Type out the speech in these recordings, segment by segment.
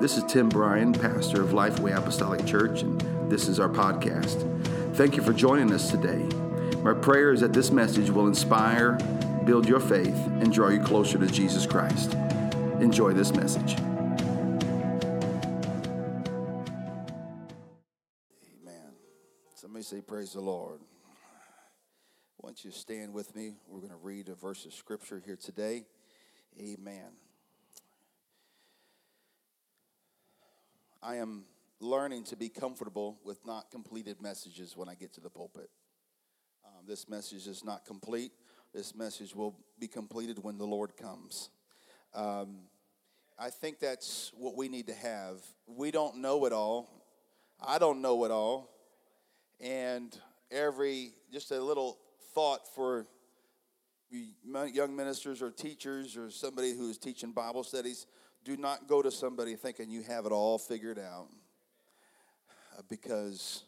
This is Tim Bryan, pastor of Lifeway Apostolic Church, and this is our podcast. Thank you for joining us today. My prayer is that this message will inspire, build your faith, and draw you closer to Jesus Christ. Enjoy this message. Amen. Somebody say, Praise the Lord. I want you to stand with me. We're going to read a verse of scripture here today. Amen. I am learning to be comfortable with not completed messages when I get to the pulpit. Um, this message is not complete. This message will be completed when the Lord comes. Um, I think that's what we need to have. We don't know it all. I don't know it all. And every, just a little thought for young ministers or teachers or somebody who is teaching Bible studies do not go to somebody thinking you have it all figured out uh, because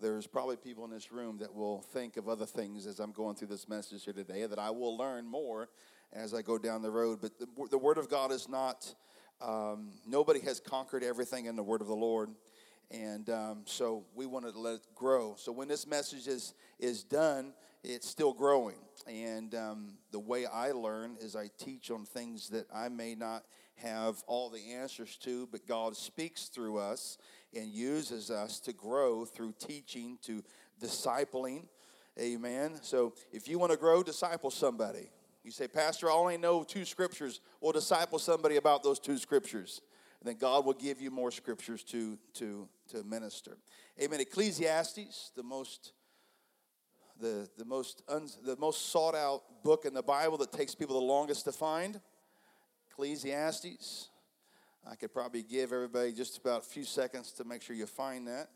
there's probably people in this room that will think of other things as I'm going through this message here today that I will learn more as I go down the road. But the, the Word of God is not, um, nobody has conquered everything in the Word of the Lord. And um, so we wanted to let it grow. So when this message is, is done, it's still growing. And um, the way I learn is I teach on things that I may not have all the answers to, but God speaks through us and uses us to grow through teaching, to discipling. Amen. So if you want to grow, disciple somebody. You say, Pastor, I only know two scriptures. Well, disciple somebody about those two scriptures. And then God will give you more scriptures to, to, to minister. Amen. Ecclesiastes, the most the, the, most un, the most sought out book in the Bible that takes people the longest to find. Ecclesiastes. I could probably give everybody just about a few seconds to make sure you find that.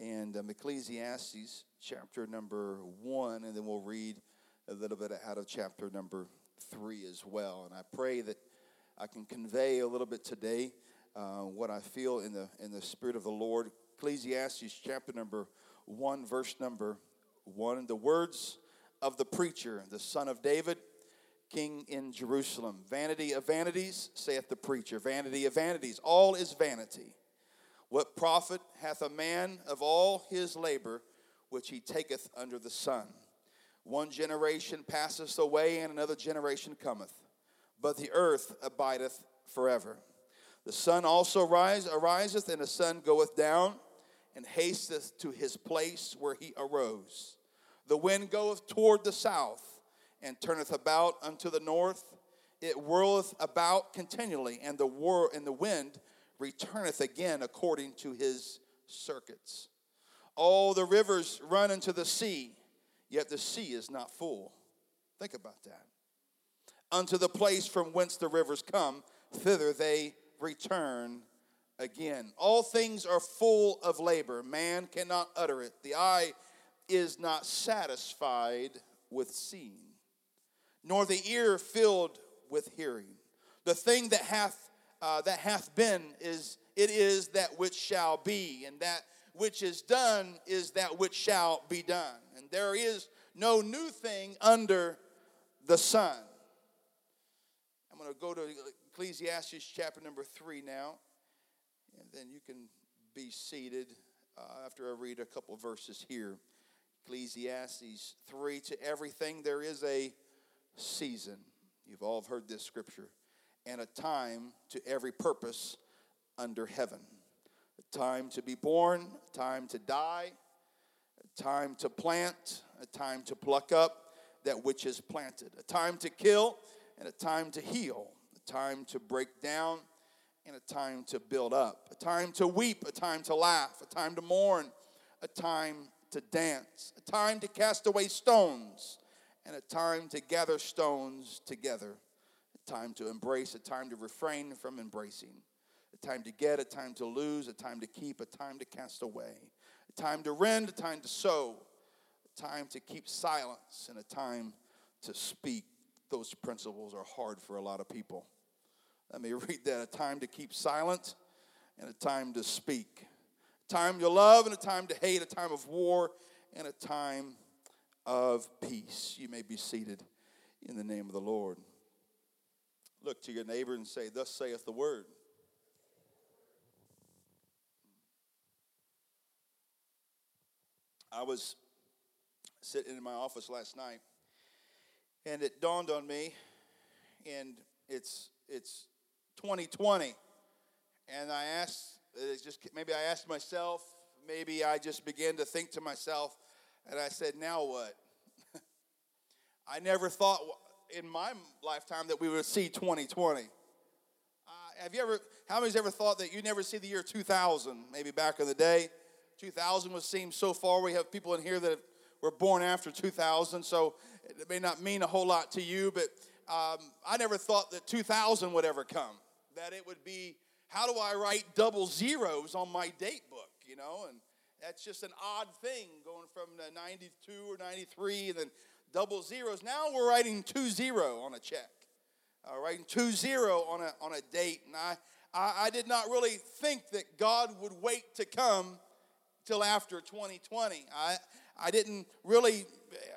And um, Ecclesiastes chapter number one, and then we'll read a little bit out of chapter number three as well. And I pray that I can convey a little bit today uh, what I feel in the in the Spirit of the Lord. Ecclesiastes chapter number one, verse number one. The words of the preacher, the son of David king in Jerusalem. Vanity of vanities, saith the preacher. Vanity of vanities, all is vanity. What profit hath a man of all his labor which he taketh under the sun? One generation passeth away, and another generation cometh, but the earth abideth forever. The sun also rise, ariseth, and the sun goeth down, and hasteth to his place where he arose. The wind goeth toward the south and turneth about unto the north. It whirleth about continually, and the whir and the wind returneth again according to his circuits. All the rivers run into the sea, yet the sea is not full. Think about that. Unto the place from whence the rivers come, thither they return again. All things are full of labor. Man cannot utter it. The eye is not satisfied with seeing nor the ear filled with hearing. The thing that hath uh, that hath been is it is that which shall be, and that which is done is that which shall be done. And there is no new thing under the sun. I'm going to go to Ecclesiastes chapter number three now, and then you can be seated uh, after I read a couple verses here. Ecclesiastes 3 To everything there is a season. You've all heard this scripture. And a time to every purpose under heaven. A time to be born, a time to die, a time to plant, a time to pluck up that which is planted, a time to kill, and a time to heal, a time to break down, and a time to build up, a time to weep, a time to laugh, a time to mourn, a time to dance, a time to cast away stones and a time to gather stones together, a time to embrace, a time to refrain from embracing, a time to get, a time to lose, a time to keep, a time to cast away, a time to rend, a time to sow, a time to keep silence, and a time to speak. Those principles are hard for a lot of people. Let me read that a time to keep silent and a time to speak, time to love and a time to hate, a time of war and a time of peace. You may be seated in the name of the Lord. Look to your neighbor and say, Thus saith the word. I was sitting in my office last night and it dawned on me and it's it's 2020 and I asked it's just maybe I asked myself, maybe I just began to think to myself, and I said, now what? I never thought in my lifetime that we would see 2020. Uh, have you ever, how many's ever thought that you never see the year 2000, maybe back in the day? 2000 was seemed so far. We have people in here that were born after 2000, so it may not mean a whole lot to you, but um, I never thought that 2000 would ever come. That it would be, how do I write double zeros on my date book, you know? And that's just an odd thing going from 92 or 93 and then double zeros. Now we're writing two zero on a check, uh, writing two zero on a, on a date. And I, I, I did not really think that God would wait to come till after 2020. I, I didn't really,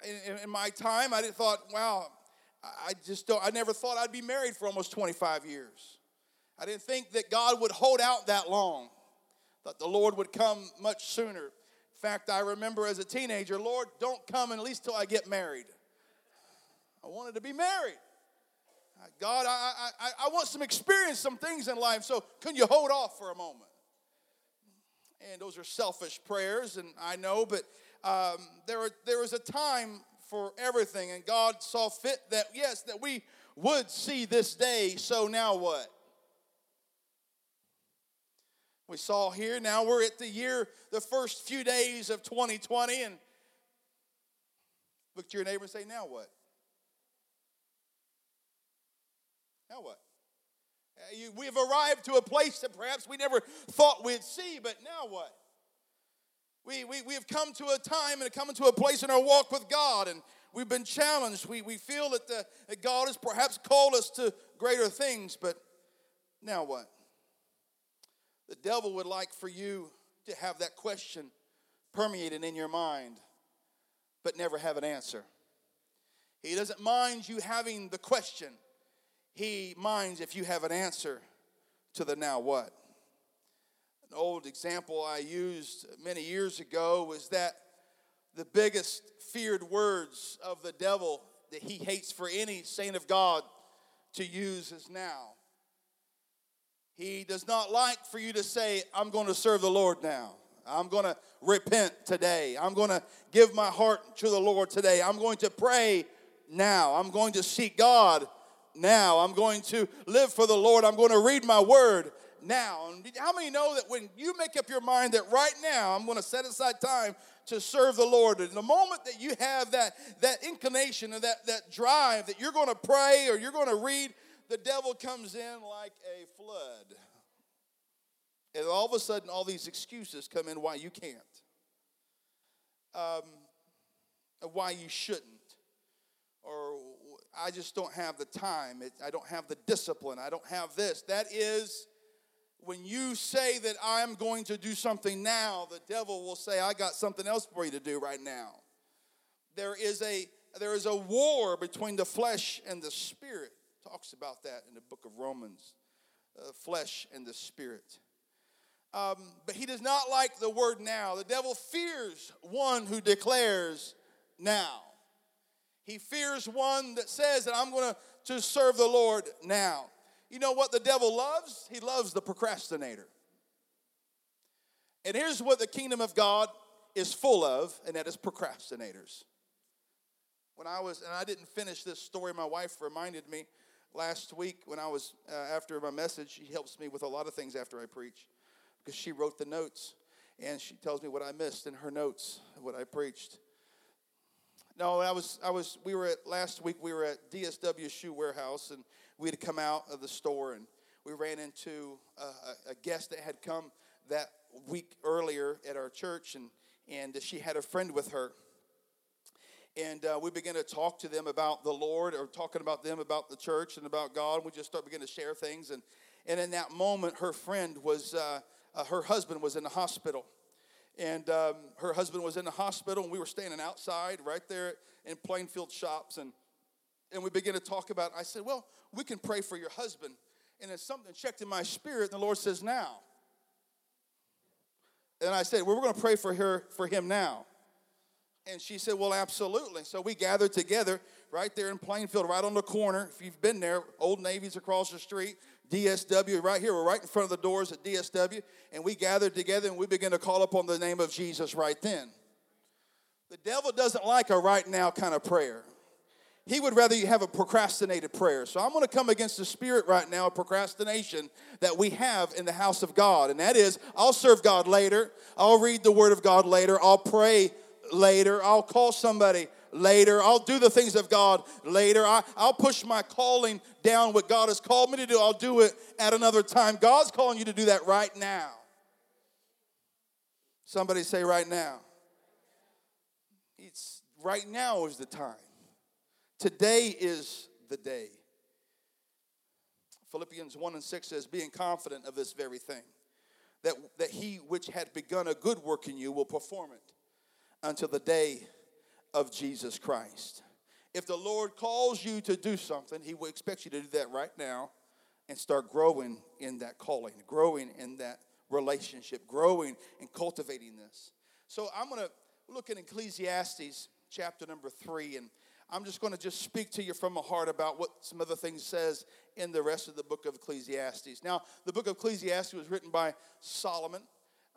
in, in my time, I didn't thought, wow, I just don't, I never thought I'd be married for almost 25 years. I didn't think that God would hold out that long, that the Lord would come much sooner. In fact, I remember as a teenager, Lord, don't come at least till I get married. I wanted to be married. God, I, I, I want some experience, some things in life, so can you hold off for a moment? And those are selfish prayers, and I know, but um, there, are, a time for everything, and God saw fit that, yes, that we would see this day, so now what? We saw here, now we're at the year, the first few days of 2020, and look to your neighbor and say, now what? Now what? Uh, we have arrived to a place that perhaps we never thought we'd see, but now what? We, we, we have come to a time and come to a place in our walk with God, and we've been challenged. We, we feel that, the, that God has perhaps called us to greater things, but now what? The devil would like for you to have that question permeated in your mind, but never have an answer. He doesn't mind you having the question, he minds if you have an answer to the now what. An old example I used many years ago was that the biggest feared words of the devil that he hates for any saint of God to use is now. He does not like for you to say, I'm going to serve the Lord now. I'm going to repent today. I'm going to give my heart to the Lord today. I'm going to pray now. I'm going to seek God now. I'm going to live for the Lord. I'm going to read my word now. How many know that when you make up your mind that right now I'm going to set aside time to serve the Lord, and the moment that you have that, that inclination and that, that drive that you're going to pray or you're going to read, the devil comes in like a flood. And all of a sudden, all these excuses come in why you can't, um, why you shouldn't, or I just don't have the time. It, I don't have the discipline. I don't have this. That is when you say that I'm going to do something now, the devil will say, I got something else for you to do right now. There is a there is a war between the flesh and the spirit. Talks about that in the book of Romans. Uh, flesh and the spirit. Um, but he does not like the word now. The devil fears one who declares now. He fears one that says that I'm going to serve the Lord now. You know what the devil loves? He loves the procrastinator. And here's what the kingdom of God is full of, and that is procrastinators. When I was, and I didn't finish this story, my wife reminded me last week when I was, uh, after my message, she helps me with a lot of things after I preach because she wrote the notes and she tells me what I missed in her notes, what I preached. No, I was, I was, we were at, last week, we were at DSW Shoe Warehouse, and we had come out of the store, and we ran into a, a guest that had come that week earlier at our church, and, and she had a friend with her. And uh, we began to talk to them about the Lord, or talking about them about the church and about God. And we just start beginning to share things, and and in that moment, her friend was, uh, uh, her husband was in the hospital, and um, her husband was in the hospital, and we were standing outside right there in Plainfield Shops, and and we began to talk about. I said, "Well, we can pray for your husband," and then something checked in my spirit, and the Lord says, "Now." And I said, "Well, we're going to pray for her for him now." And she said, Well, absolutely. So we gathered together right there in Plainfield, right on the corner. If you've been there, Old Navy's across the street, DSW right here. We're right in front of the doors at DSW. And we gathered together and we began to call upon the name of Jesus right then. The devil doesn't like a right now kind of prayer. He would rather you have a procrastinated prayer. So I'm going to come against the spirit right now of procrastination that we have in the house of God. And that is, I'll serve God later. I'll read the word of God later. I'll pray later. I'll call somebody later. I'll do the things of God later. I, will push my calling down, what God has called me to do. I'll do it at another time. God's calling you to do that right now. Somebody say, right now. It's right now is the time. Today is the day. Philippians 1 and 6 says, Being confident of this very thing, that, that he which had begun a good work in you will perform it until the day of Jesus Christ. If the Lord calls you to do something, he will expect you to do that right now and start growing in that calling, growing in that relationship, growing and cultivating this. So I'm going to look at Ecclesiastes chapter number 3 and I'm just going to just speak to you from my heart about what some other things says in the rest of the book of Ecclesiastes. Now, the book of Ecclesiastes was written by Solomon,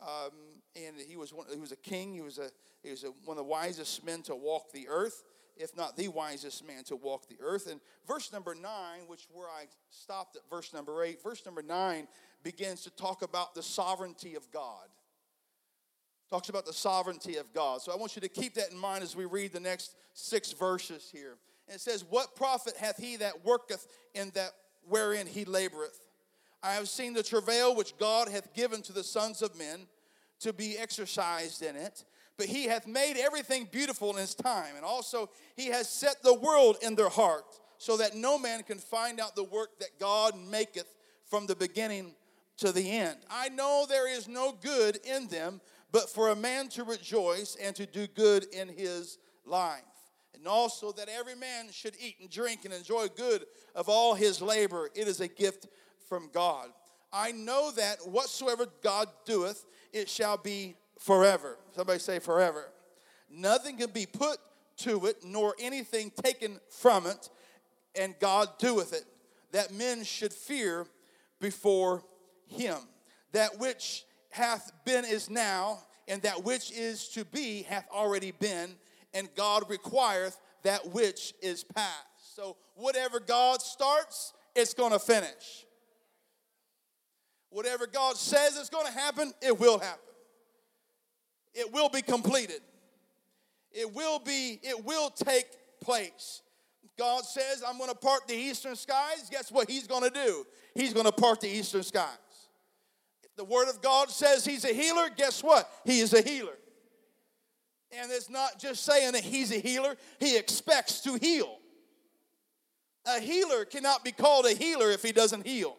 um, and he was one, he was a king. He was a he was a, one of the wisest men to walk the earth, if not the wisest man to walk the earth. And verse number nine, which where I stopped at verse number eight, verse number nine begins to talk about the sovereignty of God talks about the sovereignty of God. So I want you to keep that in mind as we read the next six verses here. And it says, What profit hath he that worketh in that wherein he laboreth? I have seen the travail which God hath given to the sons of men to be exercised in it. But he hath made everything beautiful in his time. And also, he has set the world in their heart, so that no man can find out the work that God maketh from the beginning to the end. I know there is no good in them, but for a man to rejoice and to do good in his life. And also that every man should eat and drink and enjoy good of all his labor. It is a gift from God. I know that whatsoever God doeth, it shall be forever. Somebody say forever. Nothing can be put to it, nor anything taken from it, and God doeth it. That men should fear before him. That which hath been is now, and that which is to be hath already been, and God requireth that which is past. So whatever God starts, it's going to finish. Whatever God says is going to happen, it will happen. It will be completed. It will be, it will take place. God says, I'm going to part the eastern skies. Guess what He's going to do? He's going to part the eastern skies the Word of God says He's a healer, guess what? He is a healer. And it's not just saying that He's a healer, He expects to heal. A healer cannot be called a healer if He doesn't heal.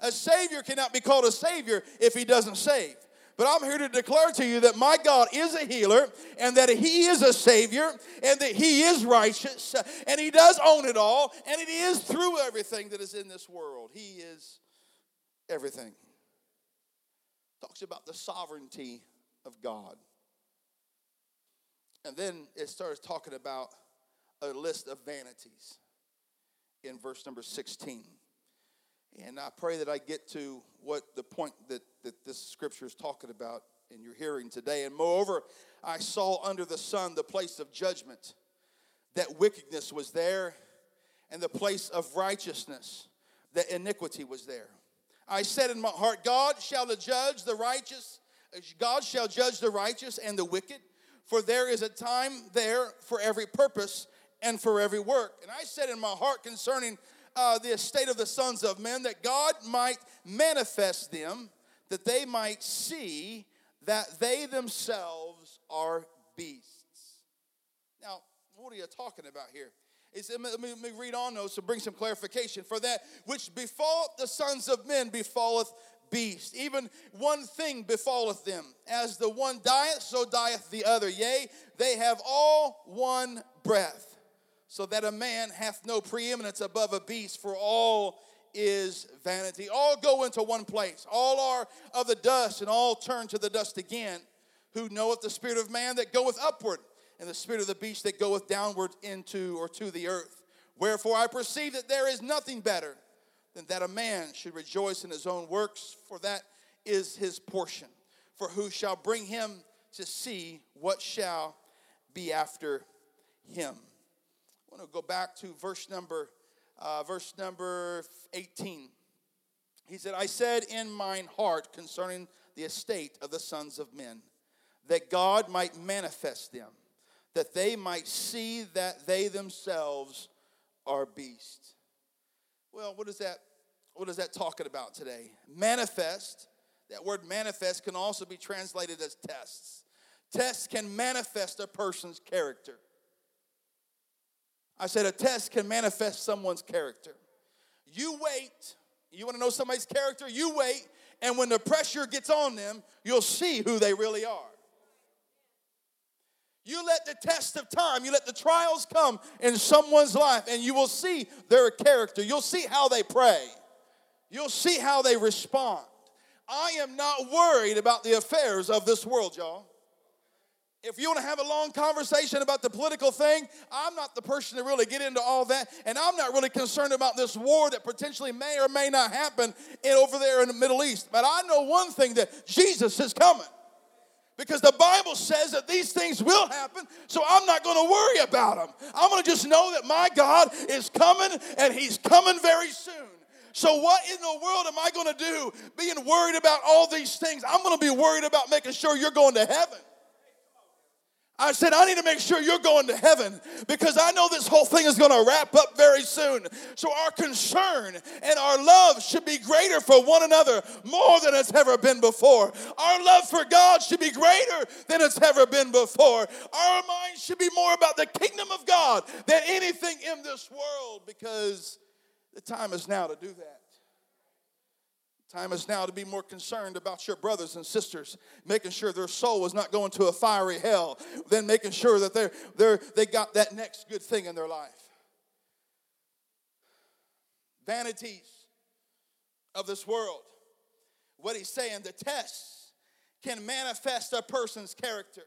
A Savior cannot be called a Savior if He doesn't save. But I'm here to declare to you that my God is a healer and that He is a Savior and that He is righteous and He does own it all and it is through everything that is in this world. He is everything talks about the sovereignty of God. And then it starts talking about a list of vanities in verse number 16. And I pray that I get to what the point that, that this scripture is talking about in your hearing today. And moreover, I saw under the sun the place of judgment, that wickedness was there, and the place of righteousness, that iniquity was there. I said in my heart, God shall judge the righteous, God shall judge the righteous and the wicked, for there is a time there for every purpose and for every work. And I said in my heart concerning uh, the estate of the sons of men that God might manifest them, that they might see that they themselves are beasts. Now, what are you talking about here? It's, let, me, let me read on those to bring some clarification. For that which befalleth the sons of men befalleth beasts. Even one thing befalleth them. As the one dieth, so dieth the other. Yea, they have all one breath, so that a man hath no preeminence above a beast, for all is vanity. All go into one place. All are of the dust, and all turn to the dust again. Who knoweth the spirit of man that goeth upward? and the spirit of the beast that goeth downward into or to the earth. Wherefore I perceive that there is nothing better than that a man should rejoice in his own works, for that is his portion. For who shall bring him to see what shall be after him? Want to go back to verse number uh, verse number 18. He said, I said in mine heart concerning the estate of the sons of men, that God might manifest them, that they might see that they themselves are beasts. Well, what is that? What is that talking about today? Manifest. That word manifest can also be translated as tests. Tests can manifest a person's character. I said a test can manifest someone's character. You wait. You want to know somebody's character? You wait, and when the pressure gets on them, you'll see who they really are. You let the test of time, you let the trials come in someone's life, and you will see their character. You'll see how they pray. You'll see how they respond. I am not worried about the affairs of this world, y'all. If you want to have a long conversation about the political thing, I'm not the person to really get into all that. And I'm not really concerned about this war that potentially may or may not happen in, over there in the Middle East. But I know one thing that Jesus is coming. Because the Bible says that these things will happen, so I'm not going to worry about them. I'm going to just know that my God is coming and He's coming very soon. So, what in the world am I going to do being worried about all these things? I'm going to be worried about making sure you're going to heaven. I said, I need to make sure you're going to heaven because I know this whole thing is going to wrap up very soon. So, our concern and our love should be greater for one another more than it's ever been before. Our love for God should be greater than it's ever been before. Our minds should be more about the kingdom of God than anything in this world because the time is now to do that. Time is now to be more concerned about your brothers and sisters, making sure their soul is not going to a fiery hell, than making sure that they're, they're, they got that next good thing in their life. Vanities of this world. What he's saying, the tests can manifest a person's character.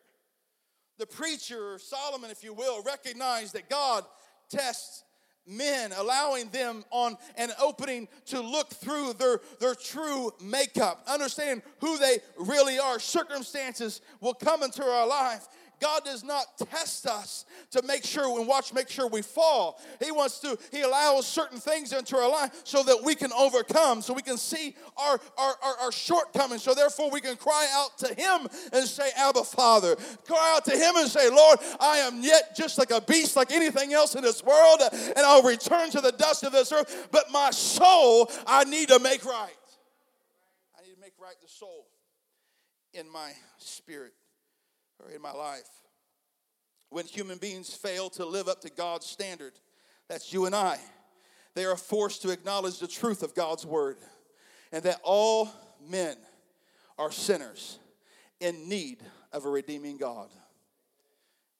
The preacher, Solomon, if you will, recognized that God tests men, allowing them on an opening to look through their, their true makeup, understand who they really are. Circumstances will come into our life God does not test us to make sure and watch, make sure we fall. He wants to, He allows certain things into our life so that we can overcome, so we can see our, our, our, our shortcomings. So therefore, we can cry out to Him and say, Abba, Father. Cry out to Him and say, Lord, I am yet just like a beast, like anything else in this world, and I'll return to the dust of this earth. But my soul, I need to make right. I need to make right the soul in my spirit or in my life. When human beings fail to live up to God's standard, that's you and I, they are forced to acknowledge the truth of God's word and that all men are sinners in need of a redeeming God.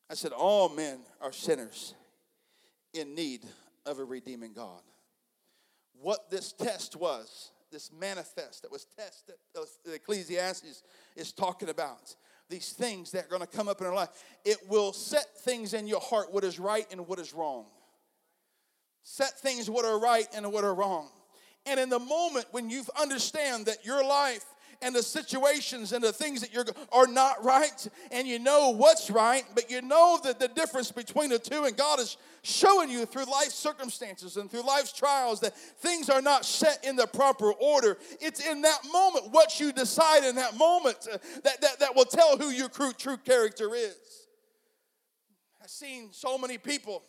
I said, all men are sinners in need of a redeeming God. What this test was, this manifest that was tested, that Ecclesiastes is talking about, these things that are going to come up in our life, it will set things in your heart what is right and what is wrong. Set things what are right and what are wrong. And in the moment when you understand that your life and the situations and the things that you're are not right and you know what's right but you know that the difference between the two and god is showing you through life circumstances and through life's trials that things are not set in the proper order. It's in that moment what you decide in that moment uh, that, that, that will tell who your true, true character is. I've seen so many people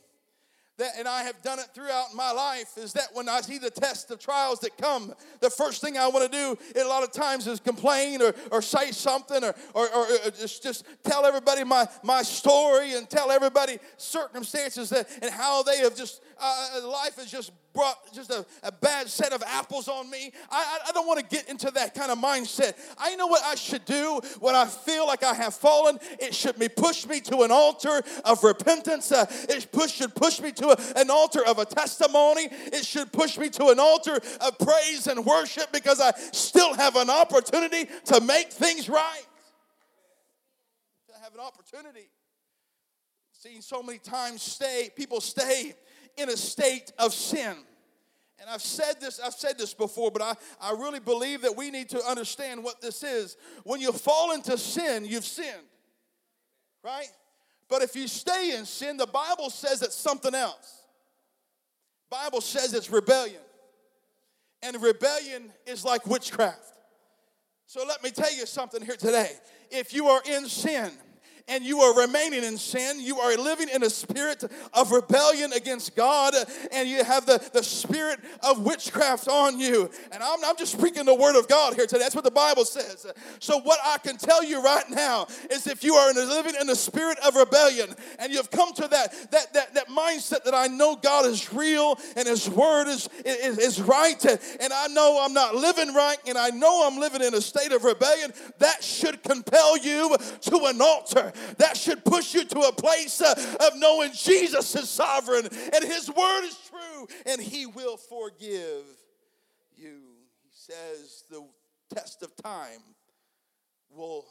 that, and I have done it throughout my life, is that when I see the test of trials that come, the first thing I want to do a lot of times is complain or, or say something or, or, or uh, just, just tell everybody my, my story and tell everybody circumstances that, and how they have just, uh, life has just brought just a, a bad set of apples on me. I, I, I don't want to get into that kind of mindset. I know what I should do when I feel like I have fallen. It should be push me to an altar of repentance. Uh, it push, should push me to a, an altar of a testimony. It should push me to an altar of praise and worship because I still have an opportunity to make things right. To have an opportunity. seen so many times stay people stay in a state of sin. And I've said this, I've said this before, but I, I really believe that we need to understand what this is. When you fall into sin, you've sinned. Right? But if you stay in sin, the Bible says it's something else. Bible says it's rebellion. And rebellion is like witchcraft. So let me tell you something here today. If you are in sin, and you are remaining in sin, you are living in a spirit of rebellion against God, and you have the, the spirit of witchcraft on you. And I'm, I'm just speaking the word of God here today. That's what the Bible says. So, what I can tell you right now is if you are in a, living in the spirit of rebellion and you've come to that, that, that, that mindset that I know God is real and His word is, is, is right, and I know I'm not living right, and I know I'm living in a state of rebellion, that should compel you to an altar that should push you to a place uh, of knowing Jesus is sovereign and His word is true and He will forgive you. He says the test of time will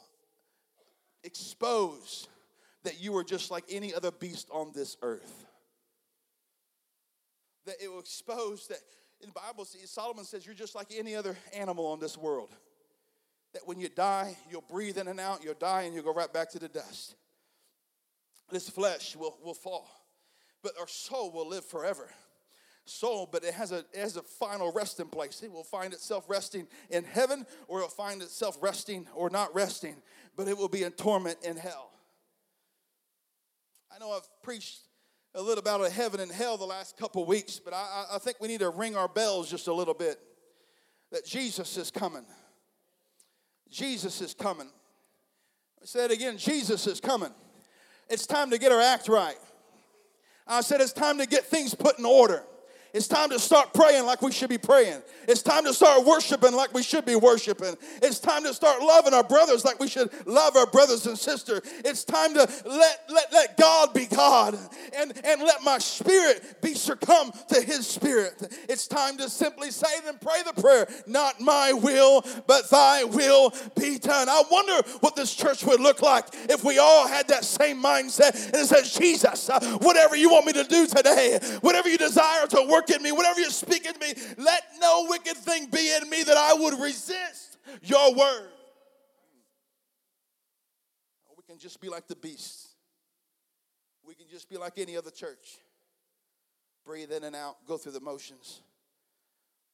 expose that you are just like any other beast on this earth. That it will expose that in the Bible, Solomon says you're just like any other animal on this world that when you die, you'll breathe in and out, you'll die, and you'll go right back to the dust. This flesh will, will fall, but our soul will live forever. Soul, but it has a it has a final resting place. It will find itself resting in heaven, or it'll find itself resting or not resting, but it will be in torment in hell. I know I've preached a little about a heaven and hell the last couple weeks, but I, I think we need to ring our bells just a little bit. That Jesus is coming. Jesus is coming. I said again, Jesus is coming. It's time to get our act right. I said it's time to get things put in order. It's time to start praying like we should be praying. It's time to start worshiping like we should be worshiping. It's time to start loving our brothers like we should love our brothers and sisters. It's time to let, let, let God be God and, and let my spirit be succumb to his spirit. It's time to simply say and pray the prayer, not my will, but thy will be done. I wonder what this church would look like if we all had that same mindset and it says, Jesus, uh, whatever you want me to do today, whatever you desire to work work in me, whatever you're speaking to me, let no wicked thing be in me that I would resist your word. we can just be like the beasts. We can just be like any other church. Breathe in and out, go through the motions.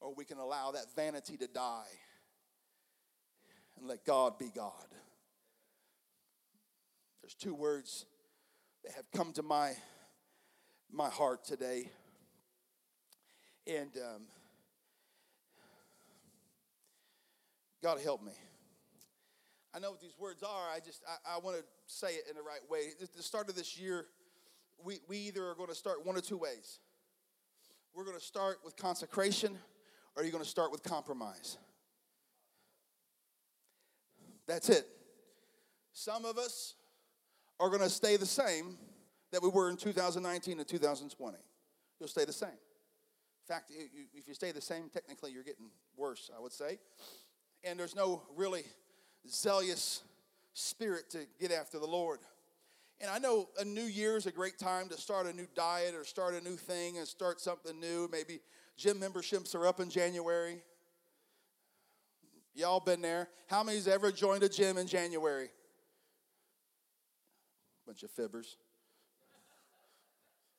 Or we can allow that vanity to die and let God be God. There's two words that have come to my, my heart today. And um, God help me. I know what these words are. I just I, I want to say it in the right way. At the start of this year, we, we either are going to start one or two ways. We're going to start with consecration, or you're going to start with compromise. That's it. Some of us are going to stay the same that we were in 2019 and 2020. You'll stay the same. In fact, if you stay the same, technically you're getting worse, I would say. And there's no really zealous spirit to get after the Lord. And I know a new year is a great time to start a new diet or start a new thing and start something new. Maybe gym memberships are up in January. Y'all been there. How many's ever joined a gym in January? Bunch of fibbers.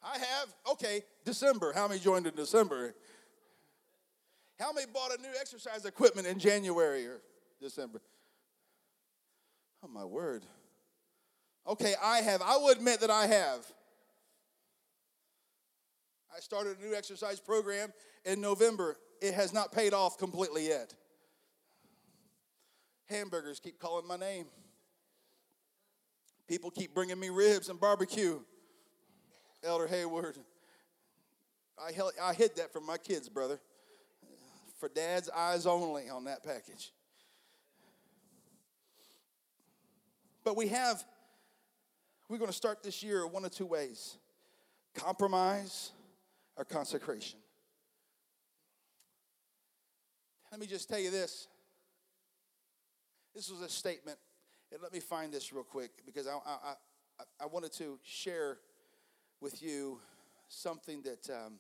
I have. Okay, December. How many joined in December? How many bought a new exercise equipment in January or December? Oh, my word. Okay, I have. I will admit that I have. I started a new exercise program in November. It has not paid off completely yet. Hamburgers keep calling my name. People keep bringing me ribs and barbecue. Elder Hayward. I, held, I hid that from my kids, brother. For dad's eyes only on that package. But we have, we're going to start this year one of two ways compromise or consecration. Let me just tell you this. This was a statement, and let me find this real quick because I, I, I wanted to share with you something that um,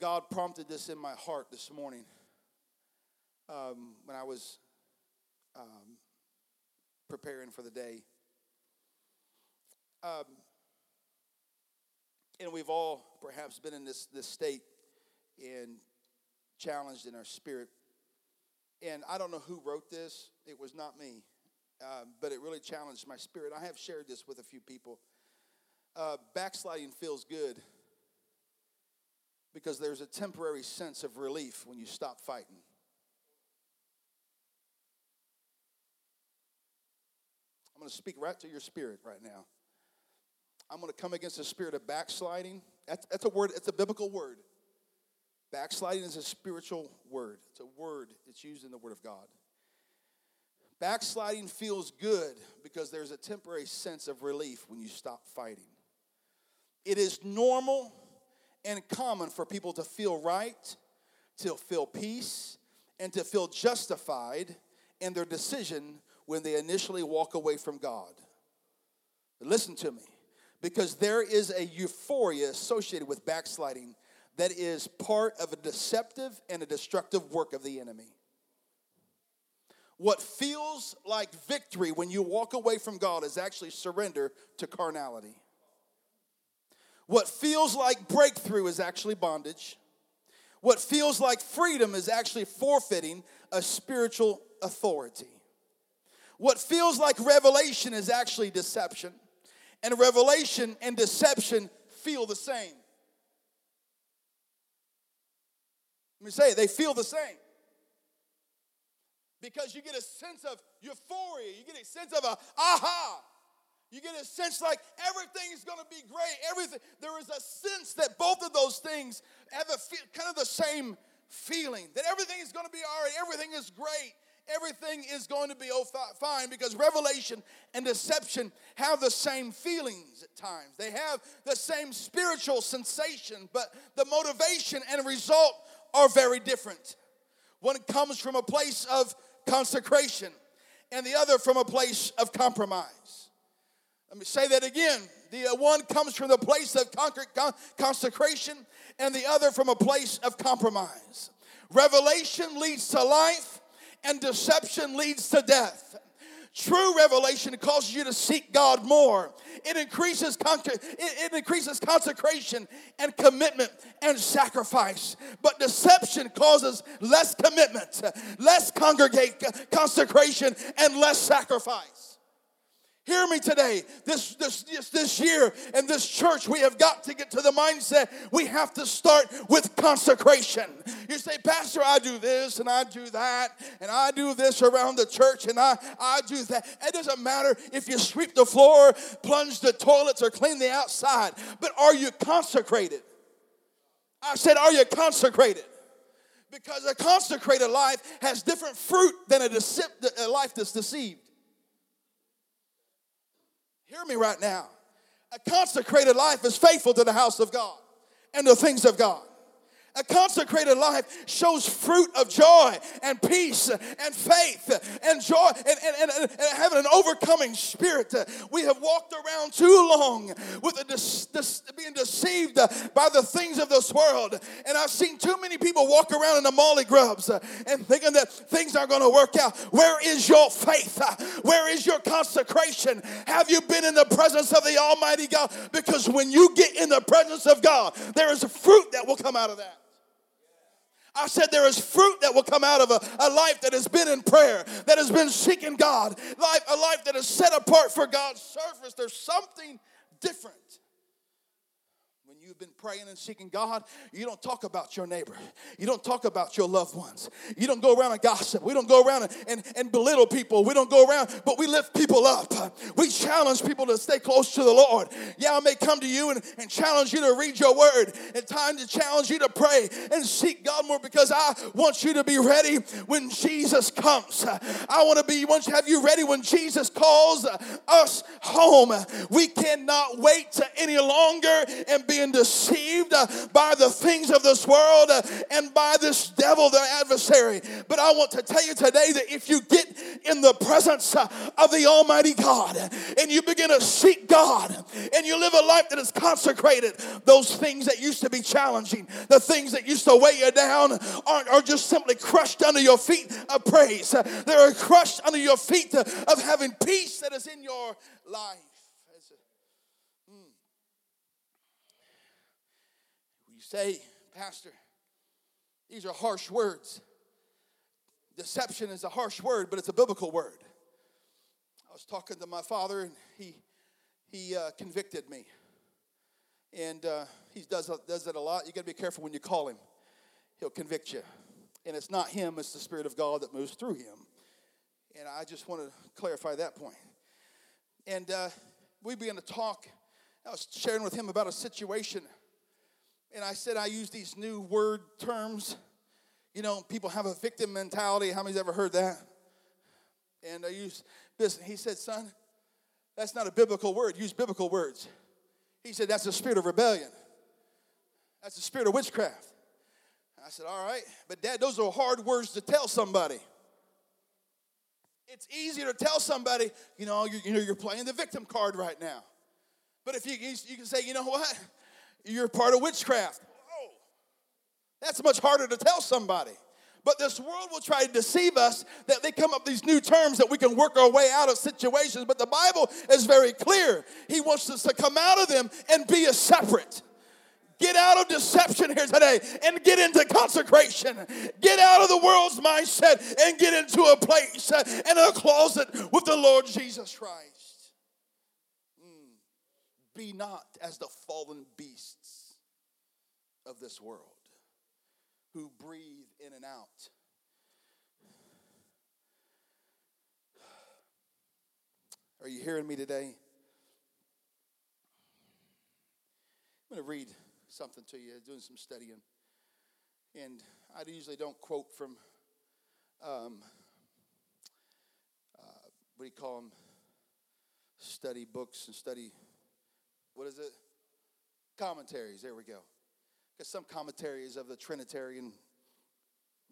God prompted this in my heart this morning um, when I was um, preparing for the day. Um, and we've all perhaps been in this, this state and challenged in our spirit. And I don't know who wrote this, it was not me. Um, but it really challenged my spirit. I have shared this with a few people. Uh, backsliding feels good because there's a temporary sense of relief when you stop fighting. I'm going to speak right to your spirit right now. I'm going to come against the spirit of backsliding. That's, that's a word, it's a biblical word. Backsliding is a spiritual word, it's a word, it's used in the Word of God. Backsliding feels good because there's a temporary sense of relief when you stop fighting. It is normal and common for people to feel right, to feel peace, and to feel justified in their decision when they initially walk away from God. Listen to me, because there is a euphoria associated with backsliding that is part of a deceptive and a destructive work of the enemy. What feels like victory when you walk away from God is actually surrender to carnality. What feels like breakthrough is actually bondage. What feels like freedom is actually forfeiting a spiritual authority. What feels like revelation is actually deception. And revelation and deception feel the same. Let me say it, they feel the same because you get a sense of euphoria. You get a sense of a aha. You get a sense like everything is going to be great. Everything there is a sense that both of those things have a kind of the same feeling that everything is going to be all right. Everything is great. Everything is going to be fine because revelation and deception have the same feelings at times. They have the same spiritual sensation, but the motivation and result are very different. One comes from a place of consecration, and the other from a place of compromise. Let me say that again. The uh, one comes from the place of consecration, and the other from a place of compromise. Revelation leads to life, and deception leads to death. True revelation causes you to seek God more. It increases, it increases consecration and commitment and sacrifice. But deception causes less commitment, less congregate consecration, and less sacrifice. Hear me today. This, this, this, year in this church, we have got to get to the mindset we have to start with consecration. You say, Pastor, I do this and I do that, and I do this around the church and I, I do that. It doesn't matter if you sweep the floor, plunge the toilets, or clean the outside, but are you consecrated? I said, Are you consecrated? Because a consecrated life has different fruit than a, a life that's deceived. Hear me right now. A consecrated life is faithful to the house of God and the things of God. A consecrated life shows fruit of joy and peace and faith and joy and, and, and, and having an overcoming spirit. We have walked around too long with a being deceived by the things of this world. And I've seen too many people walk around in the molly grubs and thinking that things aren't going to work out. Where is your faith? Where is your consecration? Have you been in the presence of the Almighty God? Because when you get in the presence of God, there is a fruit that will come out of that. I said there is fruit that will come out of a, a life that has been in prayer, that has been seeking God, life, a life that is set apart for God's service. There's something different you've been praying and seeking God, you don't talk about your neighbor. You don't talk about your loved ones. You don't go around and gossip. We don't go around and, and, and belittle people. We don't go around, but we lift people up. We challenge people to stay close to the Lord. Yeah, I may come to you and, and challenge you to read your word and time to challenge you to pray and seek God more because I want you to be ready when Jesus comes. I want to be, want to have you ready when Jesus calls us home. We cannot wait to any longer and be in the deceived uh, by the things of this world uh, and by this devil, the adversary. But I want to tell you today that if you get in the presence uh, of the Almighty God and you begin to seek God and you live a life that is consecrated, those things that used to be challenging, the things that used to weigh you down, are, are just simply crushed under your feet of praise. They are crushed under your feet of having peace that is in your life. Say, Pastor, these are harsh words. Deception is a harsh word, but it's a biblical word. I was talking to my father, and he he uh, convicted me, and uh, he does does it a lot. You got to be careful when you call him; he'll convict you, and it's not him; it's the Spirit of God that moves through him. And I just want to clarify that point. And uh, we began to talk. I was sharing with him about a situation and I said I use these new word terms. You know, people have a victim mentality. How many's ever heard that? And I use this. He said, Son, that's not a biblical word. Use biblical words. He said, That's a spirit of rebellion. That's a spirit of witchcraft. I said, All right, but Dad, those are hard words to tell somebody. It's easier to tell somebody, you know, you, you know, you're playing the victim card right now. But if you, you can say, you know what? You're part of witchcraft. Oh, that's much harder to tell somebody. But this world will try to deceive us that they come up these new terms that we can work our way out of situations. But the Bible is very clear. He wants us to come out of them and be a separate. Get out of deception here today and get into consecration. Get out of the world's mindset and get into a place and a closet with the Lord Jesus Christ. Be not as the fallen beasts of this world who breathe in and out. Are you hearing me today? I'm going to read something to you, doing some studying. And I usually don't quote from, um, uh, what do you call them? Study books and study what is it? Commentaries. There we go. Because some commentaries of the Trinitarian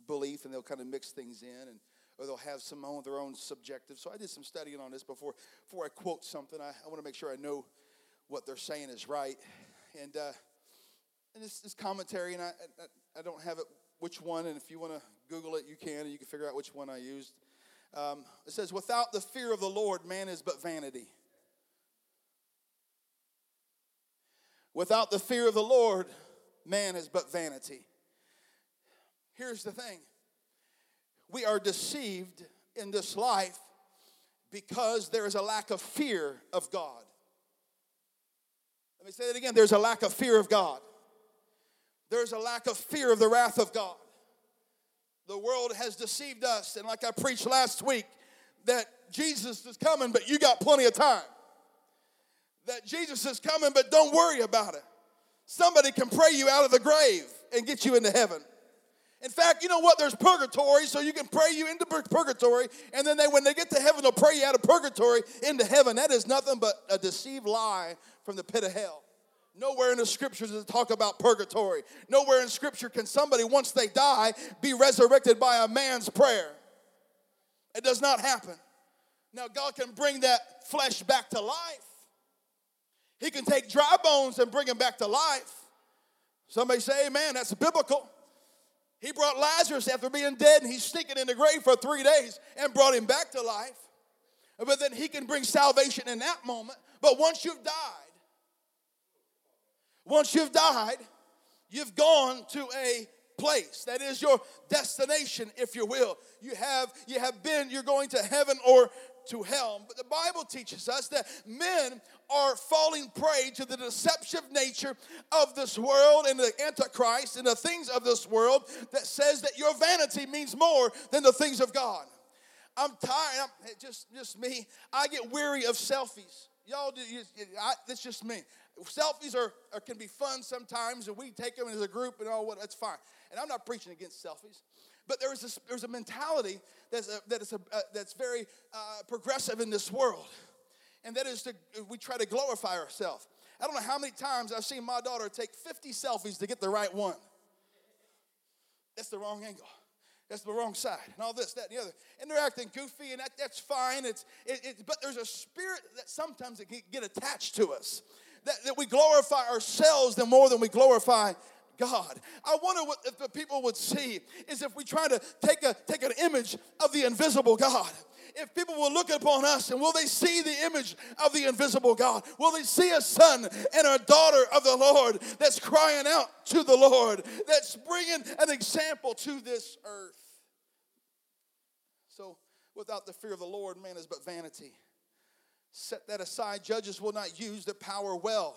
belief, and they'll kind of mix things in, and or they'll have some of their own subjective. So I did some studying on this before before I quote something. I, I want to make sure I know what they're saying is right, and uh, and this, this commentary, and I, I, I don't have it which one, and if you want to Google it, you can, and you can figure out which one I used. Um, it says, "Without the fear of the Lord, man is but vanity." Without the fear of the Lord, man is but vanity. Here's the thing we are deceived in this life because there is a lack of fear of God. Let me say that again there's a lack of fear of God. There's a lack of fear of the wrath of God. The world has deceived us, and like I preached last week, that Jesus is coming, but you got plenty of time that Jesus is coming, but don't worry about it. Somebody can pray you out of the grave and get you into heaven. In fact, you know what? There's purgatory, so you can pray you into purgatory, and then they, when they get to heaven, they'll pray you out of purgatory into heaven. That is nothing but a deceived lie from the pit of hell. Nowhere in the scriptures does it talk about purgatory. Nowhere in scripture can somebody, once they die, be resurrected by a man's prayer. It does not happen. Now, God can bring that flesh back to life. He can take dry bones and bring them back to life. Somebody say, Amen. That's biblical. He brought Lazarus after being dead and he's stinking in the grave for three days and brought him back to life. But then he can bring salvation in that moment. But once you've died, once you've died, you've gone to a place that is your destination if you will you have you have been you're going to heaven or to hell but the bible teaches us that men are falling prey to the deceptive nature of this world and the Antichrist and the things of this world that says that your vanity means more than the things of God. I'm tired. I'm, just, just me. I get weary of selfies. Y'all, do, you, I, that's just me. Selfies are, are, can be fun sometimes, and we take them as a group and all what. That's fine. And I'm not preaching against selfies, but there is a, there's a mentality that's a, that is a, uh, that's very uh, progressive in this world and that is to we try to glorify ourselves. I don't know how many times I've seen my daughter take 50 selfies to get the right one. That's the wrong angle. That's the wrong side, and all this, that, and the other. And they're acting goofy, and that, that's fine. It's, it, it, but there's a spirit that sometimes it can get attached to us. That, that we glorify ourselves the more than we glorify God. I wonder what if the people would see is if we try to take a take an image of the invisible God. If people will look upon us and will they see the image of the invisible God? Will they see a son and a daughter of the Lord that's crying out to the Lord, that's bringing an example to this earth? So, without the fear of the Lord, man is but vanity. Set that aside. Judges will not use their power well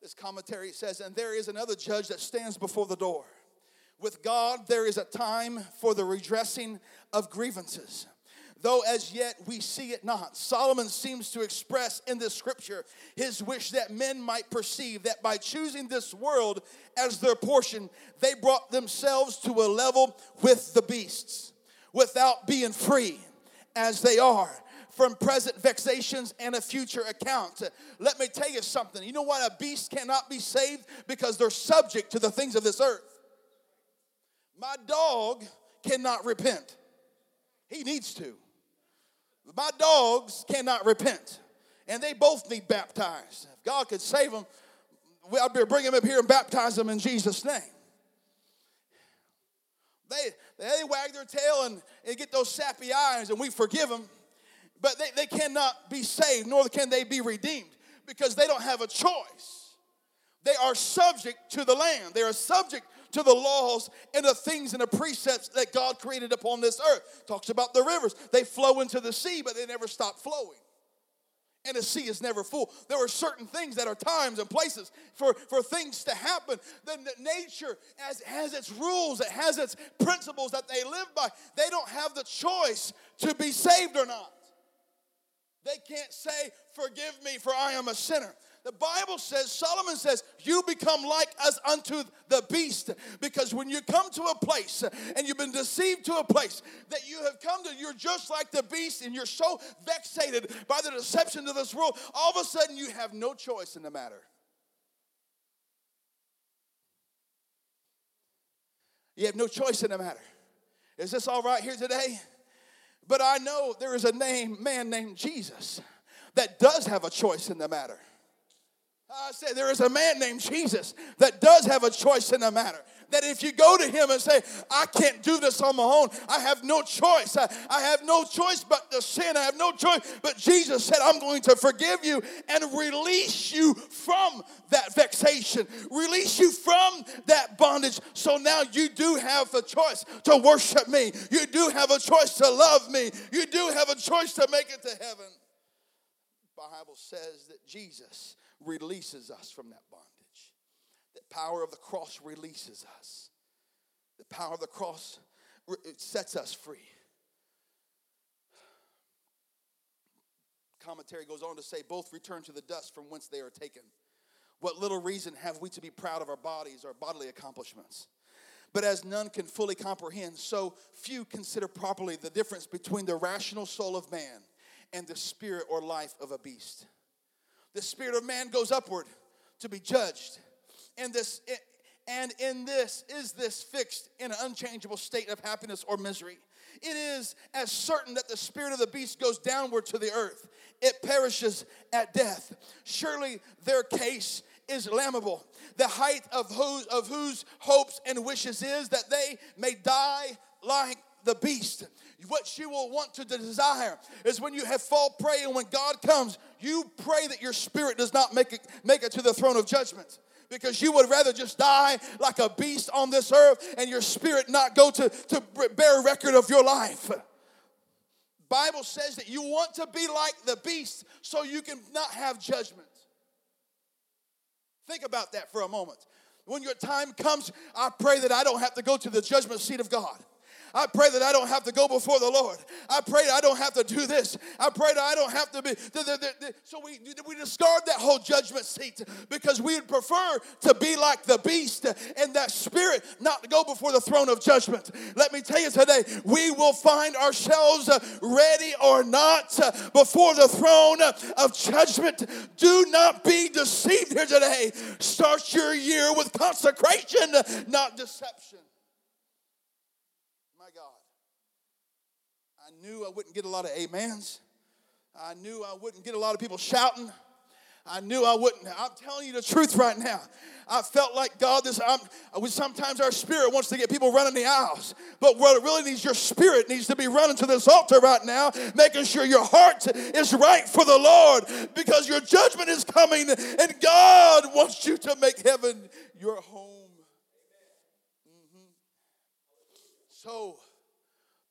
this commentary says, and there is another judge that stands before the door. With God, there is a time for the redressing of grievances. Though as yet we see it not. Solomon seems to express in this scripture his wish that men might perceive that by choosing this world as their portion, they brought themselves to a level with the beasts without being free as they are from present vexations and a future account. Let me tell you something. You know why a beast cannot be saved? Because they're subject to the things of this earth. My dog cannot repent, he needs to. My dogs cannot repent, and they both need baptized. If God could save them, I'd be bring them up here and baptize them in Jesus' name. They, they wag their tail and, and get those sappy eyes, and we forgive them but they, they cannot be saved, nor can they be redeemed because they don't have a choice. They are subject to the Lamb, they are subject to the laws and the things and the precepts that God created upon this earth. Talks about the rivers. They flow into the sea, but they never stop flowing. And the sea is never full. There are certain things that are times and places for, for things to happen. Then nature has, has its rules, it has its principles that they live by. They don't have the choice to be saved or not. They can't say, Forgive me, for I am a sinner. The Bible says, Solomon says, you become like us unto the beast. Because when you come to a place and you've been deceived to a place that you have come to, you're just like the beast and you're so vexated by the deception of this world, all of a sudden you have no choice in the matter. You have no choice in the matter. Is this all right here today? But I know there is a name, man named Jesus that does have a choice in the matter. Uh, I said there is a man named Jesus that does have a choice in the matter that if you go to him and say, I can't do this on my own, I have no choice. I, I have no choice but to sin. I have no choice. But Jesus said, I'm going to forgive you and release you from that vexation, release you from that bondage. So now you do have a choice to worship me. You do have a choice to love me. You do have a choice to make it to heaven. The Bible says that Jesus releases us from that bondage. The power of the cross releases us. The power of the cross sets us free. Commentary goes on to say both return to the dust from whence they are taken. What little reason have we to be proud of our bodies, our bodily accomplishments? But as none can fully comprehend, so few consider properly the difference between the rational soul of man and the spirit or life of a beast. The spirit of man goes upward to be judged and this and in this is this fixed in an unchangeable state of happiness or misery. It is as certain that the spirit of the beast goes downward to the earth. It perishes at death. Surely their case is lamentable. The height of whose, of whose hopes and wishes is that they may die like the beast. What you will want to desire is when you have fall prey and when God comes, you pray that your spirit does not make it, make it to the throne of judgment because you would rather just die like a beast on this earth and your spirit not go to, to bear record of your life. Bible says that you want to be like the beast so you can not have judgment. Think about that for a moment. When your time comes, I pray that I don't have to go to the judgment seat of God. I pray that I don't have to go before the Lord. I pray that I don't have to do this. I pray that I don't have to be. So we, we discard that whole judgment seat because we would prefer to be like the beast and that spirit, not to go before the throne of judgment. Let me tell you today, we will find ourselves ready or not before the throne of judgment. Do not be deceived here today. Start your year with consecration, not deception. Knew I wouldn't get a lot of amens. I knew I wouldn't get a lot of people shouting. I knew I wouldn't. I'm telling you the truth right now. I felt like God, this, I'm, sometimes our spirit wants to get people running the aisles. But what it really needs, your spirit needs to be running to this altar right now, making sure your heart is right for the Lord because your judgment is coming and God wants you to make heaven your home. Mm-hmm. So,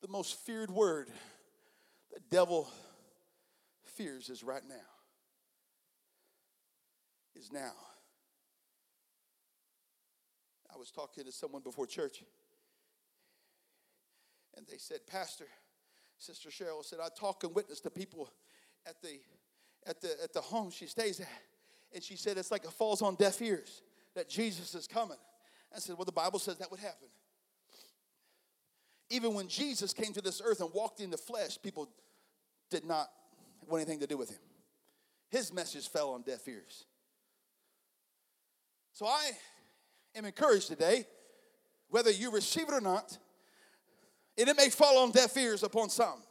the most feared word the devil fears is right now. Is now. I was talking to someone before church, and they said, Pastor, Sister Cheryl said, I talk and witness to people at the at the at the home she stays at. And she said it's like it falls on deaf ears that Jesus is coming. I said, Well, the Bible says that would happen. Even when Jesus came to this earth and walked in the flesh, people did not want anything to do with him. His message fell on deaf ears. So I am encouraged today, whether you receive it or not, and it may fall on deaf ears upon some.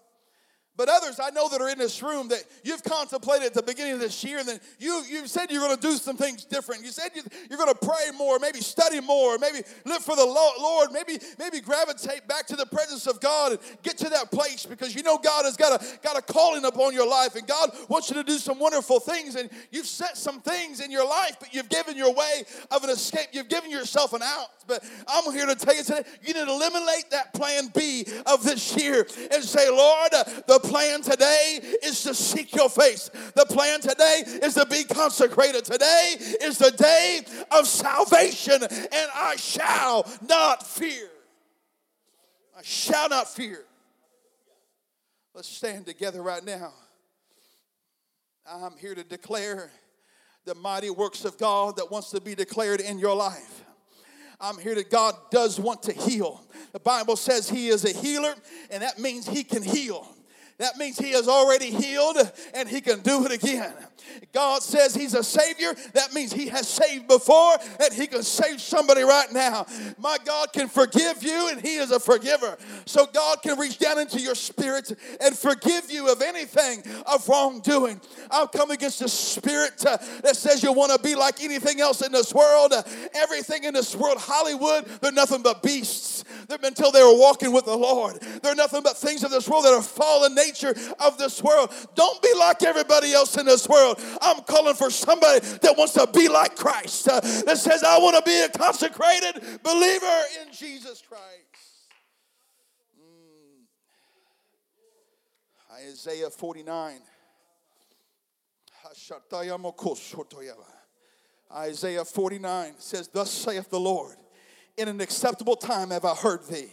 But others I know that are in this room that you've contemplated at the beginning of this year, and then you, you've said you're going to do some things different. You said you, you're going to pray more, maybe study more, maybe live for the Lord, maybe, maybe gravitate back to the presence of God and get to that place because you know God has got a, got a calling upon your life, and God wants you to do some wonderful things. And you've set some things in your life, but you've given your way of an escape, you've given yourself an out. But I'm here to tell you today, you need to eliminate that plan B of this year and say, Lord, uh, the plan today is to seek your face. The plan today is to be consecrated. Today is the day of salvation, and I shall not fear. I shall not fear. Let's stand together right now. I'm here to declare the mighty works of God that wants to be declared in your life. I'm here that God does want to heal. The Bible says He is a healer, and that means He can heal. That means he has already healed and he can do it again. God says he's a savior. That means he has saved before and he can save somebody right now. My God can forgive you and he is a forgiver. So God can reach down into your spirit and forgive you of anything of wrongdoing. I'll come against the spirit uh, that says you want to be like anything else in this world. Uh, everything in this world, Hollywood, they're nothing but beasts. They're, until they were walking with the Lord. They're nothing but things of this world that are fallen nature of this world. Don't be like everybody else in this world. I'm calling for somebody that wants to be like Christ, uh, that says, I want to be a consecrated believer in Jesus Christ. Mm. Isaiah 49. Isaiah 49 says, Thus saith the Lord, in an acceptable time have I heard thee,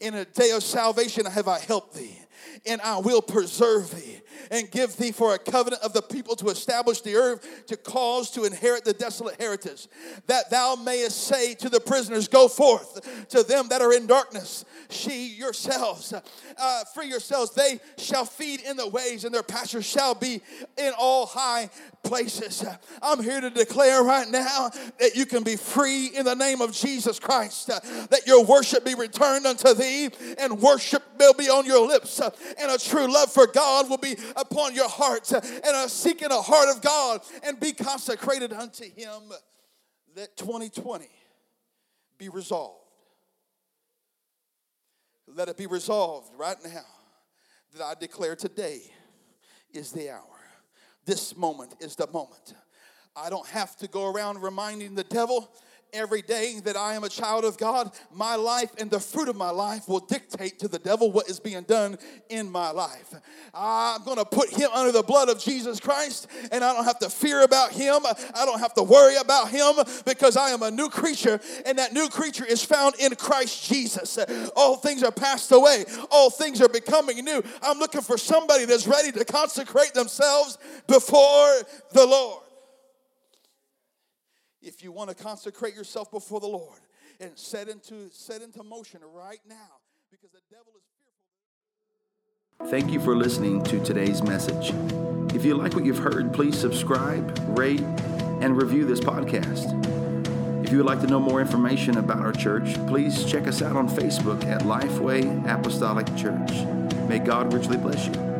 in a day of salvation have I helped thee and I will preserve thee and give thee for a covenant of the people to establish the earth, to cause to inherit the desolate heritage, that thou mayest say to the prisoners, Go forth to them that are in darkness, she yourselves, uh, free yourselves, they shall feed in the ways, and their pastures shall be in all high places. I'm here to declare right now that you can be free in the name of Jesus Christ, that your worship be returned unto thee, and worship will be on your lips, and a true love for God will be upon your heart, and a seeking a heart of God, and be consecrated unto Him. Let 2020 be resolved. Let it be resolved right now that I declare today is the hour. This moment is the moment. I don't have to go around reminding the devil every day that I am a child of God, my life and the fruit of my life will dictate to the devil what is being done in my life. I'm going to put him under the blood of Jesus Christ, and I don't have to fear about him. I don't have to worry about him because I am a new creature, and that new creature is found in Christ Jesus. All things are passed away, all things are becoming new. I'm looking for somebody that's ready to consecrate themselves before the Lord. If you want to consecrate yourself before the Lord and set into set into motion right now, because the devil is fearful. Thank you for listening to today's message. If you like what you've heard, please subscribe, rate, and review this podcast. If you would like to know more information about our church, please check us out on Facebook at Lifeway Apostolic Church. May God richly bless you.